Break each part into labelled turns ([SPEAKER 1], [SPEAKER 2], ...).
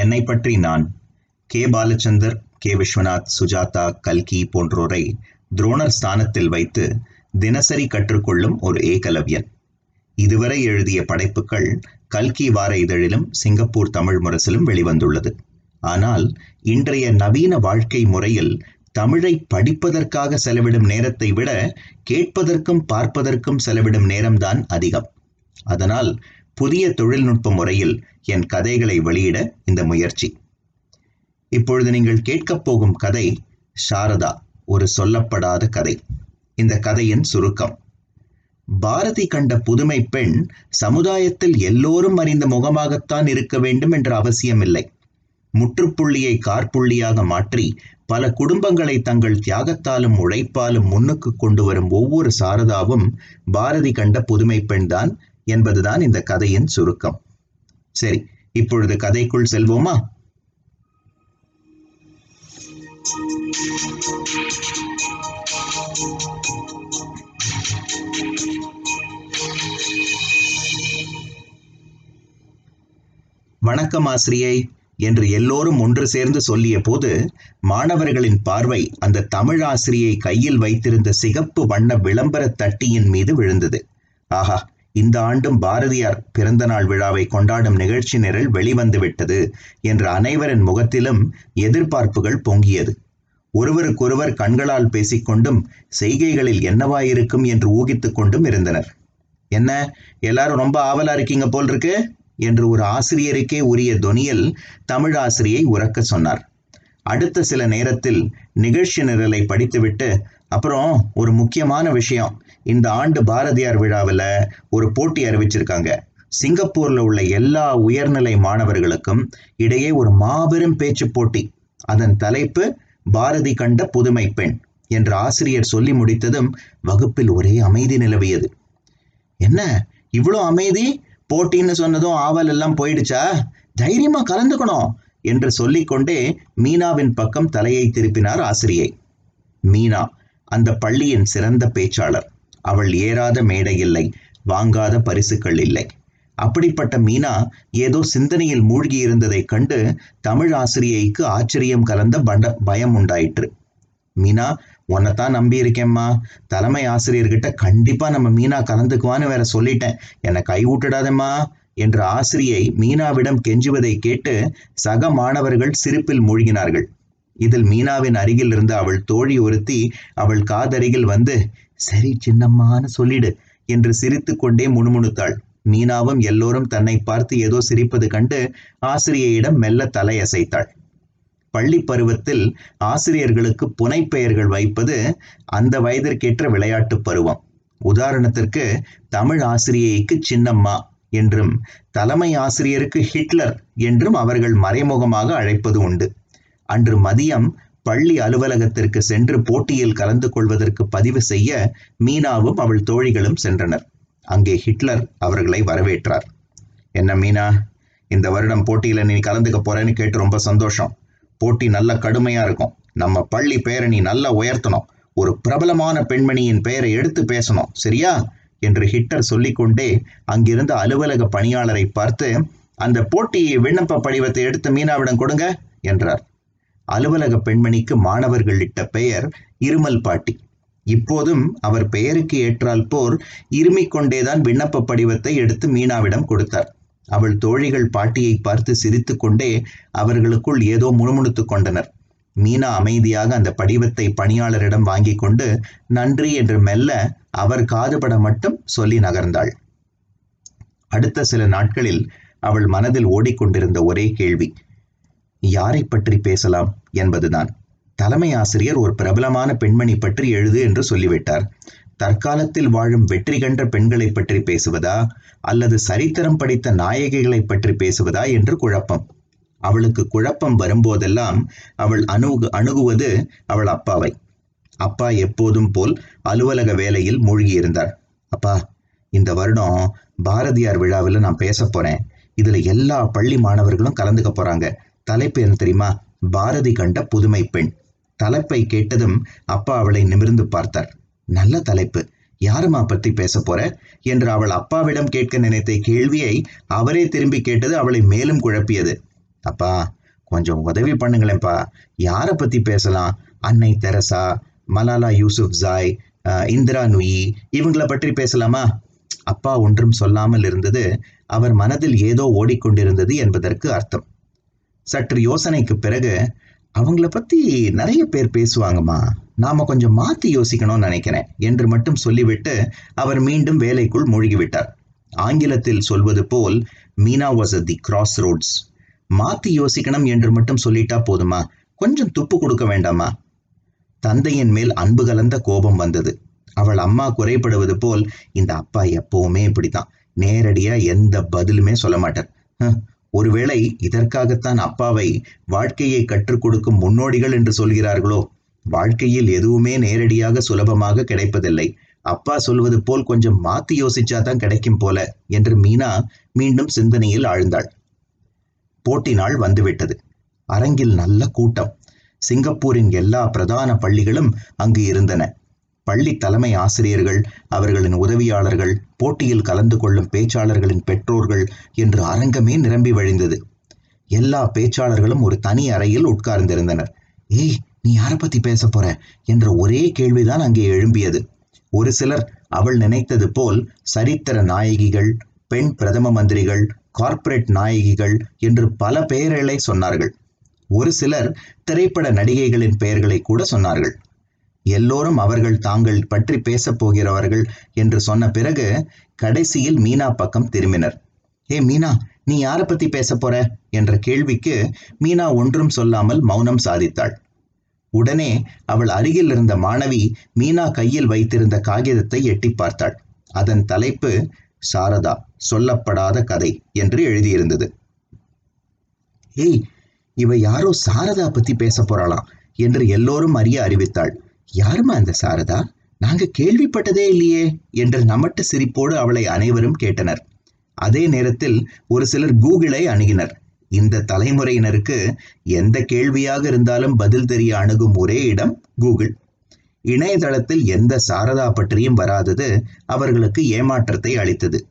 [SPEAKER 1] என்னை பற்றி நான் கே பாலச்சந்தர் கே விஸ்வநாத் சுஜாதா கல்கி போன்றோரை துரோணர் ஸ்தானத்தில் வைத்து தினசரி கற்றுக்கொள்ளும் ஒரு ஏகலவ்யன். இதுவரை எழுதிய படைப்புகள் கல்கி வார இதழிலும் சிங்கப்பூர் தமிழ் முரசிலும் வெளிவந்துள்ளது. ஆனால் இன்றைய நவீன வாழ்க்கை முறையில் தமிழை படிப்பதற்காக செலவிடும் நேரத்தை விட கேட்பதற்கும் பார்ப்பதற்கும் செலவிடும் நேரம்தான் அதிகம். அதனால் புதிய தொழில்நுட்ப முறையில் என் கதைகளை வெளியிட இந்த முயற்சி. இப்பொழுது நீங்கள் கேட்கப் போகும் கதை சாரதா ஒரு சொல்லப்படாத கதை. இந்த கதையின் சுருக்கம். பாரதி கண்ட புதுமை பெண் சமுதாயத்தில் எல்லோரும் அறிந்த முகமாகத்தான் இருக்க வேண்டும் என்ற அவசியமில்லை. முற்றுப்புள்ளியை கார்புள்ளியாக மாற்றி பல குடும்பங்களை தங்கள் தியாகத்தாலும் உழைப்பாலும் முன்னுக்கு கொண்டு வரும் ஒவ்வொரு சாரதாவும் பாரதி கண்ட புதுமை பெண்தான் என்பதுதான் இந்த கதையின் சுருக்கம். சரி இப்பொழுது கதைக்குள் செல்வோமா? வணக்கம் ஆசிரியை. என்று எல்லோரும் ஒன்று சேர்ந்து சொல்லிய போது மாணவர்களின் பார்வை அந்த தமிழ் ஆசிரியை கையில் வைத்திருந்த சிகப்பு வண்ண விளம்பர தட்டியின் மீது விழுந்தது. ஆஹா இந்த ஆண்டும் பாரதியார் பிறந்த நாள் விழாவை கொண்டாடும் நிகழ்ச்சி நிரல் வெளிவந்துவிட்டது என்ற அனைவரின் முகத்திலும் எதிர்பார்ப்புகள் பொங்கியது. ஒருவருக்கொருவர் கண்களால் பேசிக்கொண்டும் செய்கைகளில் என்னவாயிருக்கும் என்று ஊகித்துக் கொண்டும் இருந்தனர். என்ன எல்லாரும் ரொம்ப ஆவலா இருக்கீங்க போல் இருக்கு என்று ஒரு ஆசிரியருக்கே உரிய தொனியில் தமிழ் ஆசிரியை உறக்க சொன்னார். அடுத்த சில நேரத்தில் நிகழ்ச்சி நிரலை படித்துவிட்டு அப்புறம் ஒரு முக்கியமான விஷயம். இந்த ஆண்டு பாரதியார் விழாவில் ஒரு போட்டி அறிவிச்சிருக்காங்க. சிங்கப்பூர்ல உள்ள எல்லா உயர்நிலை மாணவர்களுக்கும் இடையே ஒரு மாபெரும் பேச்சு போட்டி. அதன் தலைப்பு பாரதி கண்ட புதுமை பெண் என்று ஆசிரியர் சொல்லி முடித்ததும் வகுப்பில் ஒரே அமைதி நிலவியது. என்ன? இவ்வளோ அமைதி? போட்டின்னு சொன்னதும் ஆவல் எல்லாம் போயிடுச்சா? தைரியமா கலந்துக்கணும் என்று சொல்லிக்கொண்டே மீனாவின் பக்கம் தலையை திருப்பினார் ஆசிரியை. மீனா அந்த பள்ளியின் சிறந்த பேச்சாளர். அவள் ஏறாத மேடை இல்லை வாங்காத பரிசுகள் இல்லை. அப்படிப்பட்ட மீனா ஏதோ சிந்தனையில் மூழ்கி இருந்ததைக் கண்டு தமிழ் ஆசிரியைக்கு ஆச்சரியம் கலந்த பண்ட பயம் உண்டாயிற்று. மீனா உன்னைத்தான் நம்பி இருக்கேம்மா தலைமை ஆசிரியர்கிட்ட கண்டிப்பா நம்ம மீனா கலந்துக்குவான்னு வேற சொல்லிட்டேன். என்னை கை விட்டுடாதம்மா என்ற ஆசிரியை மீனாவிடம் கெஞ்சுவதை கேட்டு சக மாணவர்கள் சிரிப்பில் மூழ்கினார்கள். இதில் மீனாவின் அருகில் இருந்த அவள் தோழி ஒருத்தி அவள் காதருகில் வந்து சரி சின்னம்மான்னு சொல்லிடு என்று சிரித்து கொண்டே முணுமுணுத்தாள். மீனாவும் எல்லோரும் தன்னை பார்த்து ஏதோ சிரிப்பது கண்டு ஆசிரியையிடம் மெல்ல தலையசைத்தாள். பள்ளி பருவத்தில் ஆசிரியர்களுக்கு புனைப்பெயர்கள் வைப்பது அந்த வயதிற்கேற்ற விளையாட்டு பருவம். உதாரணத்திற்கு தமிழ் ஆசிரியைக்கு சின்னம்மா என்றும் தலைமை ஆசிரியருக்கு ஹிட்லர் என்றும் அவர்கள் மறைமுகமாக அழைப்பது உண்டு. அன்று மதியம் பள்ளி அலுவலகத்திற்கு சென்று போட்டியில் கலந்து கொள்வதற்கு பதிவு செய்ய மீனாவும் அவள் தோழிகளும் சென்றனர். அங்கே ஹிட்லர் அவர்களை வரவேற்றார். என்ன மீனா இந்த வருடம் போட்டியில நீ கலந்துக்க போறேன்னு கேட்டு ரொம்ப சந்தோஷம். போட்டி நல்ல கடுமையா இருக்கும். நம்ம பள்ளி பெயரை நீ நல்லா உயர்த்தணும். ஒரு பிரபலமான பெண்மணியின் பெயரை எடுத்து பேசணும் சரியா? என்று ஹிட்டர் சொல்லிக்கொண்டே அங்கிருந்த அலுவலக பணியாளரை பார்த்து அந்த போட்டி விண்ணப்ப படிவத்தை எடுத்து மீனாவிடம் கொடுங்க என்றார். அலுவலக பெண்மணிக்கு மாணவர்கள் இட்ட பெயர் இருமல் பாட்டி. இப்போதும் அவர் பெயருக்கு ஏற்றால் போர் இருமிக் கொண்டேதான் விண்ணப்ப படிவத்தை எடுத்து மீனாவிடம் கொடுத்தார். அவள் தோழிகள் பாட்டியை பார்த்து சிரித்து கொண்டே அவர்களுக்குள் ஏதோ முணுமுணுத்துக் கொண்டனர். மீனா அமைதியாக அந்த படிவத்தை பணியாளரிடம் வாங்கி கொண்டு நன்றி என்று மெல்ல அவர் காதுபட மட்டும் சொல்லி நகர்ந்தாள். அடுத்த சில நாட்களில் அவள் மனதில் ஓடிக்கொண்டிருந்த ஒரே கேள்வி யாரை பற்றி பேசலாம் என்பதுதான். தலைமை ஆசிரியர் ஒரு பிரபலமான பெண்மணி பற்றி எழுது என்று சொல்லிவிட்டார். தற்காலத்தில் வாழும் வெற்றி கண்ட பெண்களை பற்றி பேசுவதா அல்லது சரித்திரம் படித்த நாயகிகளை பற்றி பேசுவதா என்று குழப்பம். அவளுக்கு குழப்பம் வரும்போதெல்லாம் அவள் அணுகு அணுகுவது அவள் அப்பாவை. அப்பா எப்போதும் போல் அலுவலக வேலையில் மூழ்கியிருந்தார். அப்பா இந்த வருடம் பாரதியார் விழாவில் நான் பேச போறேன். இதுல எல்லா பள்ளி மாணவர்களும் கலந்துக்க போறாங்க. தலைப்பு என்ன தெரியுமா? பாரதி கண்ட புதுமை பெண். தலைப்பை கேட்டதும் அப்பா அவளை நிமிர்ந்து பார்த்தார். நல்ல தலைப்பு. யாருமா பத்தி பேச போற? என்று அவள் அப்பாவிடம் கேட்க நினைத்த கேள்வியை அவரே திரும்பி கேட்டது அவளை மேலும் குழப்பியது. அப்பா கொஞ்சம் உதவி பண்ணுங்களேன்ப்பா. யாரை பத்தி பேசலாம்? அன்னை தெரசா மலாலா யூசுப் ஜாய் இந்திரா நுயி இவங்களை பற்றி பேசலாமா? அப்பா ஒன்றும் சொல்லாமல் இருந்தது. அவர் மனதில் ஏதோ ஓடிக்கொண்டிருந்தது என்பதற்கு அர்த்தம். சற்று யோசனைக்கு பிறகு அவங்கள பத்தி நிறைய பேர் பேசுவாங்கம்மா. நாம கொஞ்சம் மாத்தி யோசிக்கணும்னு நினைக்கிறேன் என்று மட்டும் சொல்லிவிட்டு அவர் மீண்டும் வேலைக்குள் மூழ்கிவிட்டார். ஆங்கிலத்தில் சொல்வது போல் Meena was the cross roads மாத்தி யோசிக்கணும் என்று மட்டும் சொல்லிட்டா போதுமா? கொஞ்சம் துப்பு கொடுக்க வேண்டாமா தந்தையின் மேல் அன்பு கலந்த கோபம் வந்தது. அவள் அம்மா குறைபடுவது போல் இந்த அப்பா எப்பவுமே இப்படித்தான். நேரடியா எந்த பதிலுமே சொல்ல மாட்டார். ஹம், ஒருவேளை இதற்காகத்தான் அப்பாவை வாழ்க்கையை கற்றுக் கொடுக்கும் முன்னோடிகள் என்று சொல்கிறார்களோ? வாழ்க்கையில் எதுவுமே நேரடியாக சுலபமாக கிடைப்பதில்லை. அப்பா சொல்வது போல் கொஞ்சம் மாத்தி யோசிச்சாதான் கிடைக்கும் போல என்று மீனா மீண்டும் சிந்தனையில் ஆழ்ந்தாள். போட்டி நாள் வந்துவிட்டது. அரங்கில் நல்ல கூட்டம். சிங்கப்பூரின் எல்லா பிரதான பள்ளிகளும் அங்கு இருந்தன. பள்ளி தலைமை ஆசிரியர்கள் அவர்களின் உதவியாளர்கள் போட்டியில் கலந்து கொள்ளும் பேச்சாளர்களின் பெற்றோர்கள் என்று அரங்கமே நிரம்பி வழிந்தது. எல்லா பேச்சாளர்களும் ஒரு தனி அறையில் உட்கார்ந்திருந்தனர். ஏய் நீ யாரை பத்தி பேச போற? என்ற ஒரே கேள்விதான் அங்கே எழும்பியது. ஒரு சிலர் அவள் நினைத்தது போல் சரித்திர நாயகிகள் பெண் பிரதம மந்திரிகள் கார்ப்பரேட் நாயகிகள் என்று பல பெயர்களை சொன்னார்கள். ஒரு சிலர் திரைப்பட நடிகைகளின் பெயர்களை கூட சொன்னார்கள். எல்லோரும் அவர்கள் தாங்கள் பற்றி பேசப் போகிறவர்கள் என்று சொன்ன பிறகு கடைசியில் மீனா பக்கம் திரும்பினர். ஏ மீனா நீ யாரை பத்தி பேச போற? என்ற கேள்விக்கு மீனா ஒன்றும் சொல்லாமல் மௌனம் சாதித்தாள். உடனே அவள் அருகில் இருந்த மாணவி மீனா கையில் வைத்திருந்த காகிதத்தை எட்டி பார்த்தாள். அதன் தலைப்பு சாரதா சொல்லப்படாத கதை என்று எழுதியிருந்தது. ஏய் இவ யாரோ சாரதா பத்தி பேச போறாளாம் என்று எல்லோரும் அறிய அறிவித்தாள். யாருமா அந்த சாரதா? நாங்க கேள்விப்பட்டதே இல்லையே என்று நமட்டு சிரிப்போடு அவளை அனைவரும் கேட்டனர். அதே நேரத்தில் ஒரு சிலர் கூகுளை அணுகினர். இந்த தலைமுறையினருக்கு எந்த கேள்வியாக இருந்தாலும் பதில் தெரிய அணுகும் ஒரே இடம் கூகுள். இணையதளத்தில் எந்த சாரதா பற்றியும் வராதது அவர்களுக்கு ஏமாற்றத்தை அளித்தது.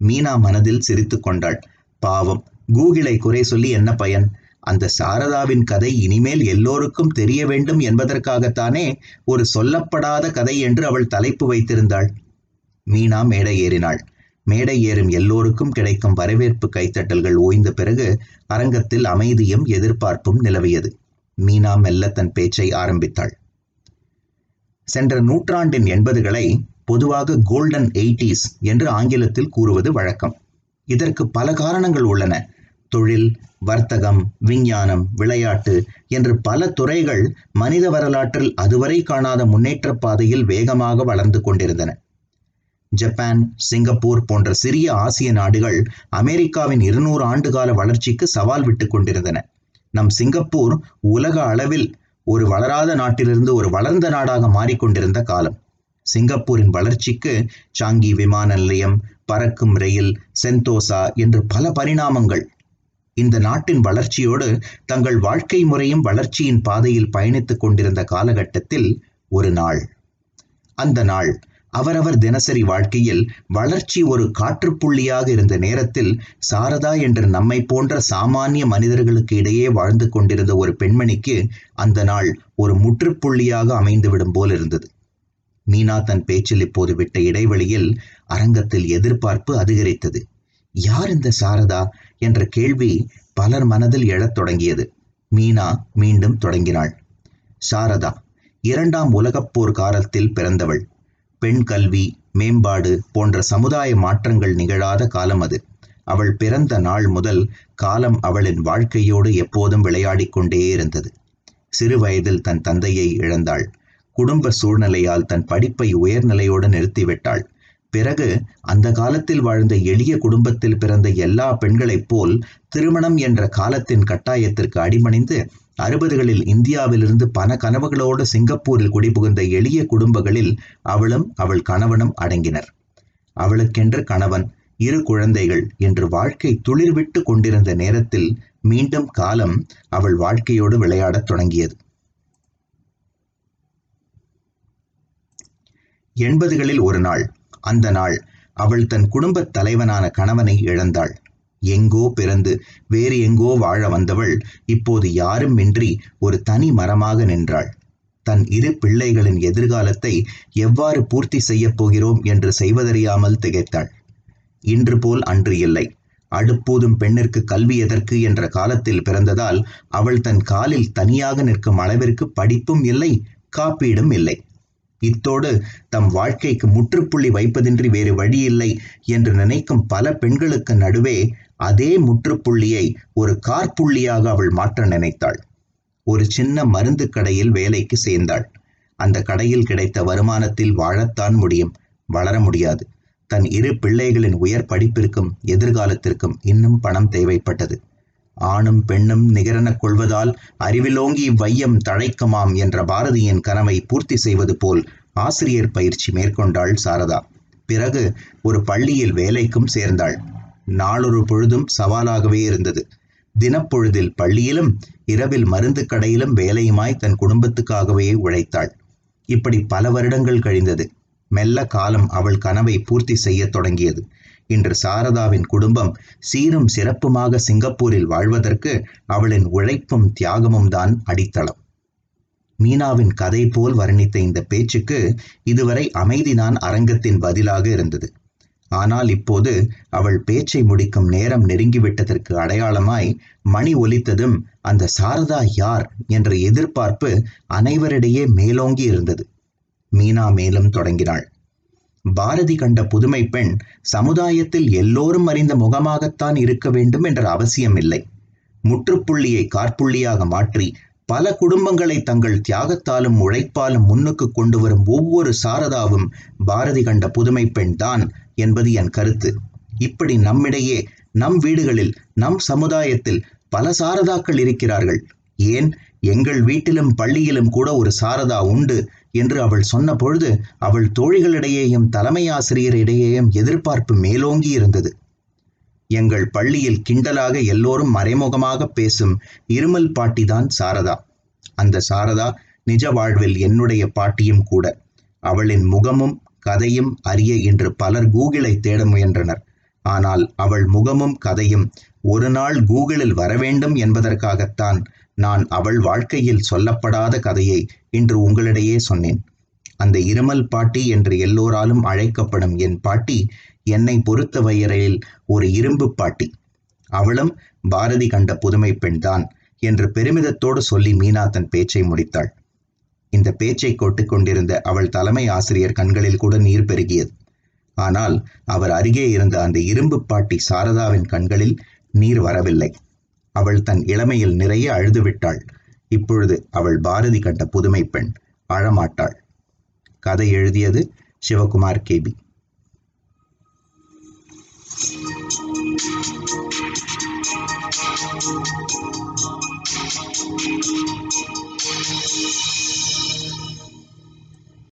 [SPEAKER 1] மீனா மனதில் சிரித்து கொண்டாள். பாவம் கூகிளை குறை சொல்லி என்ன பயன்? அந்த சாரதாவின் கதை இனிமேல் எல்லோருக்கும் தெரிய வேண்டும் என்பதற்காகத்தானே ஒரு சொல்லப்படாத கதை என்று அவள் தலைப்பு வைத்திருந்தாள். மீனா மேடை ஏறினாள். மேடை ஏறும் எல்லோருக்கும் கிடைக்கும் வரவேற்பு கைத்தட்டல்கள் ஓய்ந்த பிறகு அரங்கத்தில் அமைதியும் எதிர்பார்ப்பும் நிலவியது. மீனா மெல்ல தன் பேச்சை ஆரம்பித்தாள். சென்ற நூற்றாண்டின் எண்பதுகளை பொதுவாக கோல்டன் எயிட்டிஸ் என்று ஆங்கிலத்தில் கூறுவது வழக்கம். இதற்கு பல காரணங்கள் உள்ளன. தொழில் வர்த்தகம் விஞ்ஞானம் விளையாட்டு என்று பல துறைகள் மனித வரலாற்றில் அதுவரை காணாத முன்னேற்ற பாதையில் வேகமாக வளர்ந்து கொண்டிருந்தன. ஜப்பான் சிங்கப்பூர் போன்ற சிறிய ஆசிய நாடுகள் அமெரிக்காவின் இருநூறு ஆண்டுகால வளர்ச்சிக்கு சவால் விட்டுக் கொண்டிருந்தன. நம் சிங்கப்பூர் உலக அளவில் ஒரு வளராத நாட்டிலிருந்து ஒரு வளர்ந்த நாடாக மாறிக்கொண்டிருந்த காலம். சிங்கப்பூரின் வளர்ச்சிக்கு சாங்கி விமான நிலையம் பறக்கும் ரயில் சென்தோசா என்று பல பரிணாமங்கள் இந்த நாட்டின் வளர்ச்சியோடு தங்கள் வாழ்க்கை முறையும் வளர்ச்சியின் பாதையில் பயணித்துக் கொண்டிருந்த காலகட்டத்தில் ஒரு நாள். அந்த நாள் அவரவர் தினசரி வாழ்க்கையில் வளர்ச்சி ஒரு காற்றுப்புள்ளியாக இருந்த நேரத்தில் சாரதா என்ற நம்மை போன்ற சாமானிய மனிதர்களுக்கு இடையே வாழ்ந்து கொண்டிருந்த ஒரு பெண்மணிக்கு அந்த நாள் ஒரு முற்றுப்புள்ளியாக அமைந்துவிடும் போல் இருந்தது. மீனா தன் பேச்சில் இப்போது விட்ட இடைவெளியில் அரங்கத்தில் எதிர்பார்ப்பு அதிகரித்தது. யார் இந்த சாரதா? என்ற கேள்வி பலர் மனதில் எழத் தொடங்கியது. மீனா மீண்டும் தொடங்கினாள். சாரதா இரண்டாம் உலகப் போர் காலத்தில் பிறந்தவள். பெண் கல்வி மேம்பாடு போன்ற சமுதாய மாற்றங்கள் நிகழாத காலம் அது. அவள் பிறந்த நாள் முதல் காலம் அவளின் வாழ்க்கையோடு எப்போதும் விளையாடிக் கொண்டே இருந்தது. சிறு வயதில் தன் தந்தையை இழந்தாள். குடும்ப சூழ்நிலையால் தன் படிப்பை உயர்நிலையோடு நிறுத்திவிட்டாள். பிறகு அந்த காலத்தில் வாழ்ந்த எளிய குடும்பத்தில் பிறந்த எல்லா பெண்களைப் போல் திருமணம் என்ற காலத்தின் கட்டாயத்திற்கு அடிமணிந்து அறுபதுகளில் இந்தியாவிலிருந்து பண கனவுகளோடு சிங்கப்பூரில் குடிபுகுந்த எளிய குடும்பங்களில் அவளும் அவள் கணவனும் அடங்கினர். அவளுக்கென்று கணவன் இரு குழந்தைகள் என்று வாழ்க்கை துளிர்விட்டு கொண்டிருந்த நேரத்தில் மீண்டும் காலம் அவள் வாழ்க்கையோடு விளையாடத் தொடங்கியது. எண்பதுகளில் ஒரு நாள் அந்த நாள் அவள் தன் குடும்பத் தலைவனான கணவனை இழந்தாள். எங்கோ பிறந்து வேறு எங்கோ வாழ வந்தவள் இப்போது யாரும் இன்றி ஒரு தனி மரமாக நின்றாள். தன் இரு பிள்ளைகளின் எதிர்காலத்தை எவ்வாறு பூர்த்தி செய்யப் போகிறோம் என்று செய்வதறியாமல் திகைத்தாள். இன்று போல் அன்று இல்லை. அடுப்பூதும் பெண்ணிற்கு கல்வி எதற்கு என்ற காலத்தில் பிறந்ததால் அவள் தன் காலில் தனியாக நிற்கும் அளவிற்கு படிப்பும் இல்லை காப்பீடும் இல்லை. இத்தோடு தம் வாழ்க்கைக்கு முற்றுப்புள்ளி வைப்பதின்றி வேறு வழி இல்லை என்று நினைக்கும் பல பெண்களுக்கு நடுவே அதே முற்றுப்புள்ளியை ஒரு கார்புள்ளியாக அவள் மாற்ற நினைத்தாள். ஒரு சின்ன மருந்து கடையில் வேலைக்கு சேர்ந்தாள். அந்த கடையில் கிடைத்த வருமானத்தில் வாழத்தான் முடியும். வளர முடியாது. தன் இரு பிள்ளைகளின் உயர் படிப்பிற்கும் எதிர்காலத்திற்கும் இன்னும் பணம் தேவைப்பட்டது. ஆணும் பெண்ணும் நிகரெனக் கொள்வதால் அறிவிலோங்கி இவ்வையம் தழைக்குமாம் என்ற பாரதியின் கனவை பூர்த்தி செய்வது போல் ஆசிரியர் பயிற்சி மேற்கொண்டாள் சாரதா. பிறகு ஒரு பள்ளியில் வேலைக்கும் சேர்ந்தாள். நாளொரு பொழுதும் சவாலாகவே இருந்தது. தினப்பொழுதில் பள்ளியிலும் இரவில் மருந்து கடையிலும் வேலையுமாய் தன் குடும்பத்துக்காகவே உழைத்தாள். இப்படி பல வருடங்கள் கழிந்தது. மெல்ல காலம் அவள் கனவை பூர்த்தி செய்யத் தொடங்கியது. இன்று சாரதாவின் குடும்பம் சீரும் சிறப்புமாக சிங்கப்பூரில் வாழ்வதற்கு அவளின் உழைப்பும் தியாகமும் தான் அடித்தளம். மீனாவின் கதை போல் வர்ணித்த இந்த பேச்சுக்கு இதுவரை அமைதிதான் அரங்கத்தின் பதிலாக இருந்தது. ஆனால் இப்போது அவள் பேச்சை முடிக்கும் நேரம் நெருங்கிவிட்டதற்கு அடையாளமாய் மணி ஒலித்ததும் அந்த சாரதா யார் என்ற எதிர்பார்ப்பு அனைவரிடையே மேலோங்கி இருந்தது மீனா மேலும் தொடங்கினாள். பாரதி கண்ட புதுமை பெண் சமுதாயத்தில் எல்லோரும் அறிந்த முகமாகத்தான் இருக்க வேண்டும் என்ற அவசியமில்லை. முற்றுப்புள்ளியை காற்புள்ளியாக மாற்றி பல குடும்பங்களை தங்கள் தியாகத்தாலும் உழைப்பாலும் முன்னுக்கு கொண்டு வரும் ஒவ்வொரு சாரதாவும் பாரதி கண்ட புதுமை பெண் தான் என்பது என் கருத்து. இப்படி நம்மிடையே நம் வீடுகளில் நம் சமுதாயத்தில் பல சாரதாக்கள் இருக்கிறார்கள். ஏன்? எங்கள் வீட்டிலும் பள்ளியிலும் கூட ஒரு சாரதா உண்டு. என்று அவள் சொன்ன பொழுது அவள் தோழிகளிடையேயும் தலைமை ஆசிரியரிடையேயும் எதிர்பார்ப்பு மேலோங்கி இருந்தது. எங்கள் பள்ளியில் கிண்டலாக எல்லோரும் மறைமுகமாக பேசும் இருமல் பாட்டிதான் சாரதா. அந்த சாரதா நிஜ வாழ்வில் என்னுடைய பாட்டியும் கூட. அவளின் முகமும் கதையும் அறிய இன்று பலர் கூகுளை தேட முயன்றனர். ஆனால் அவள் முகமும் கதையும் ஒரு நாள் கூகுளில் வரவேண்டும் என்பதற்காகத்தான் நான் அவள் வாழ்க்கையில் சொல்லப்படாத கதையை இன்று உங்களிடையே சொன்னேன். அந்த இருமல் பாட்டி என்று எல்லோராலும் அழைக்கப்படும் என் பாட்டி என்னை பொறுத்த வயறையில் ஒரு இரும்பு பாட்டி. அவளும் பாரதி கண்ட புதுமை பெண்தான் என்று பெருமிதத்தோடு சொல்லி மீனா தன் பேச்சை முடித்தாள். இந்த பேச்சை கொட்டுக் கொண்டிருந்த அவள் தலைமை ஆசிரியர் கண்களில் கூட நீர் பெருகியது. ஆனால் அவர் அருகே இருந்த அந்த இரும்பு பாட்டி சாரதாவின் கண்களில் நீர் வரவில்லை. அவள் தன் இளமையில் நிறைய அழுதுவிட்டாள் இப்பொழுது அவள் பாரதி கண்ட புதுமை பெண் அழமாட்டாள். கதை எழுதியது சிவகுமார் கேபி
[SPEAKER 2] Thank you.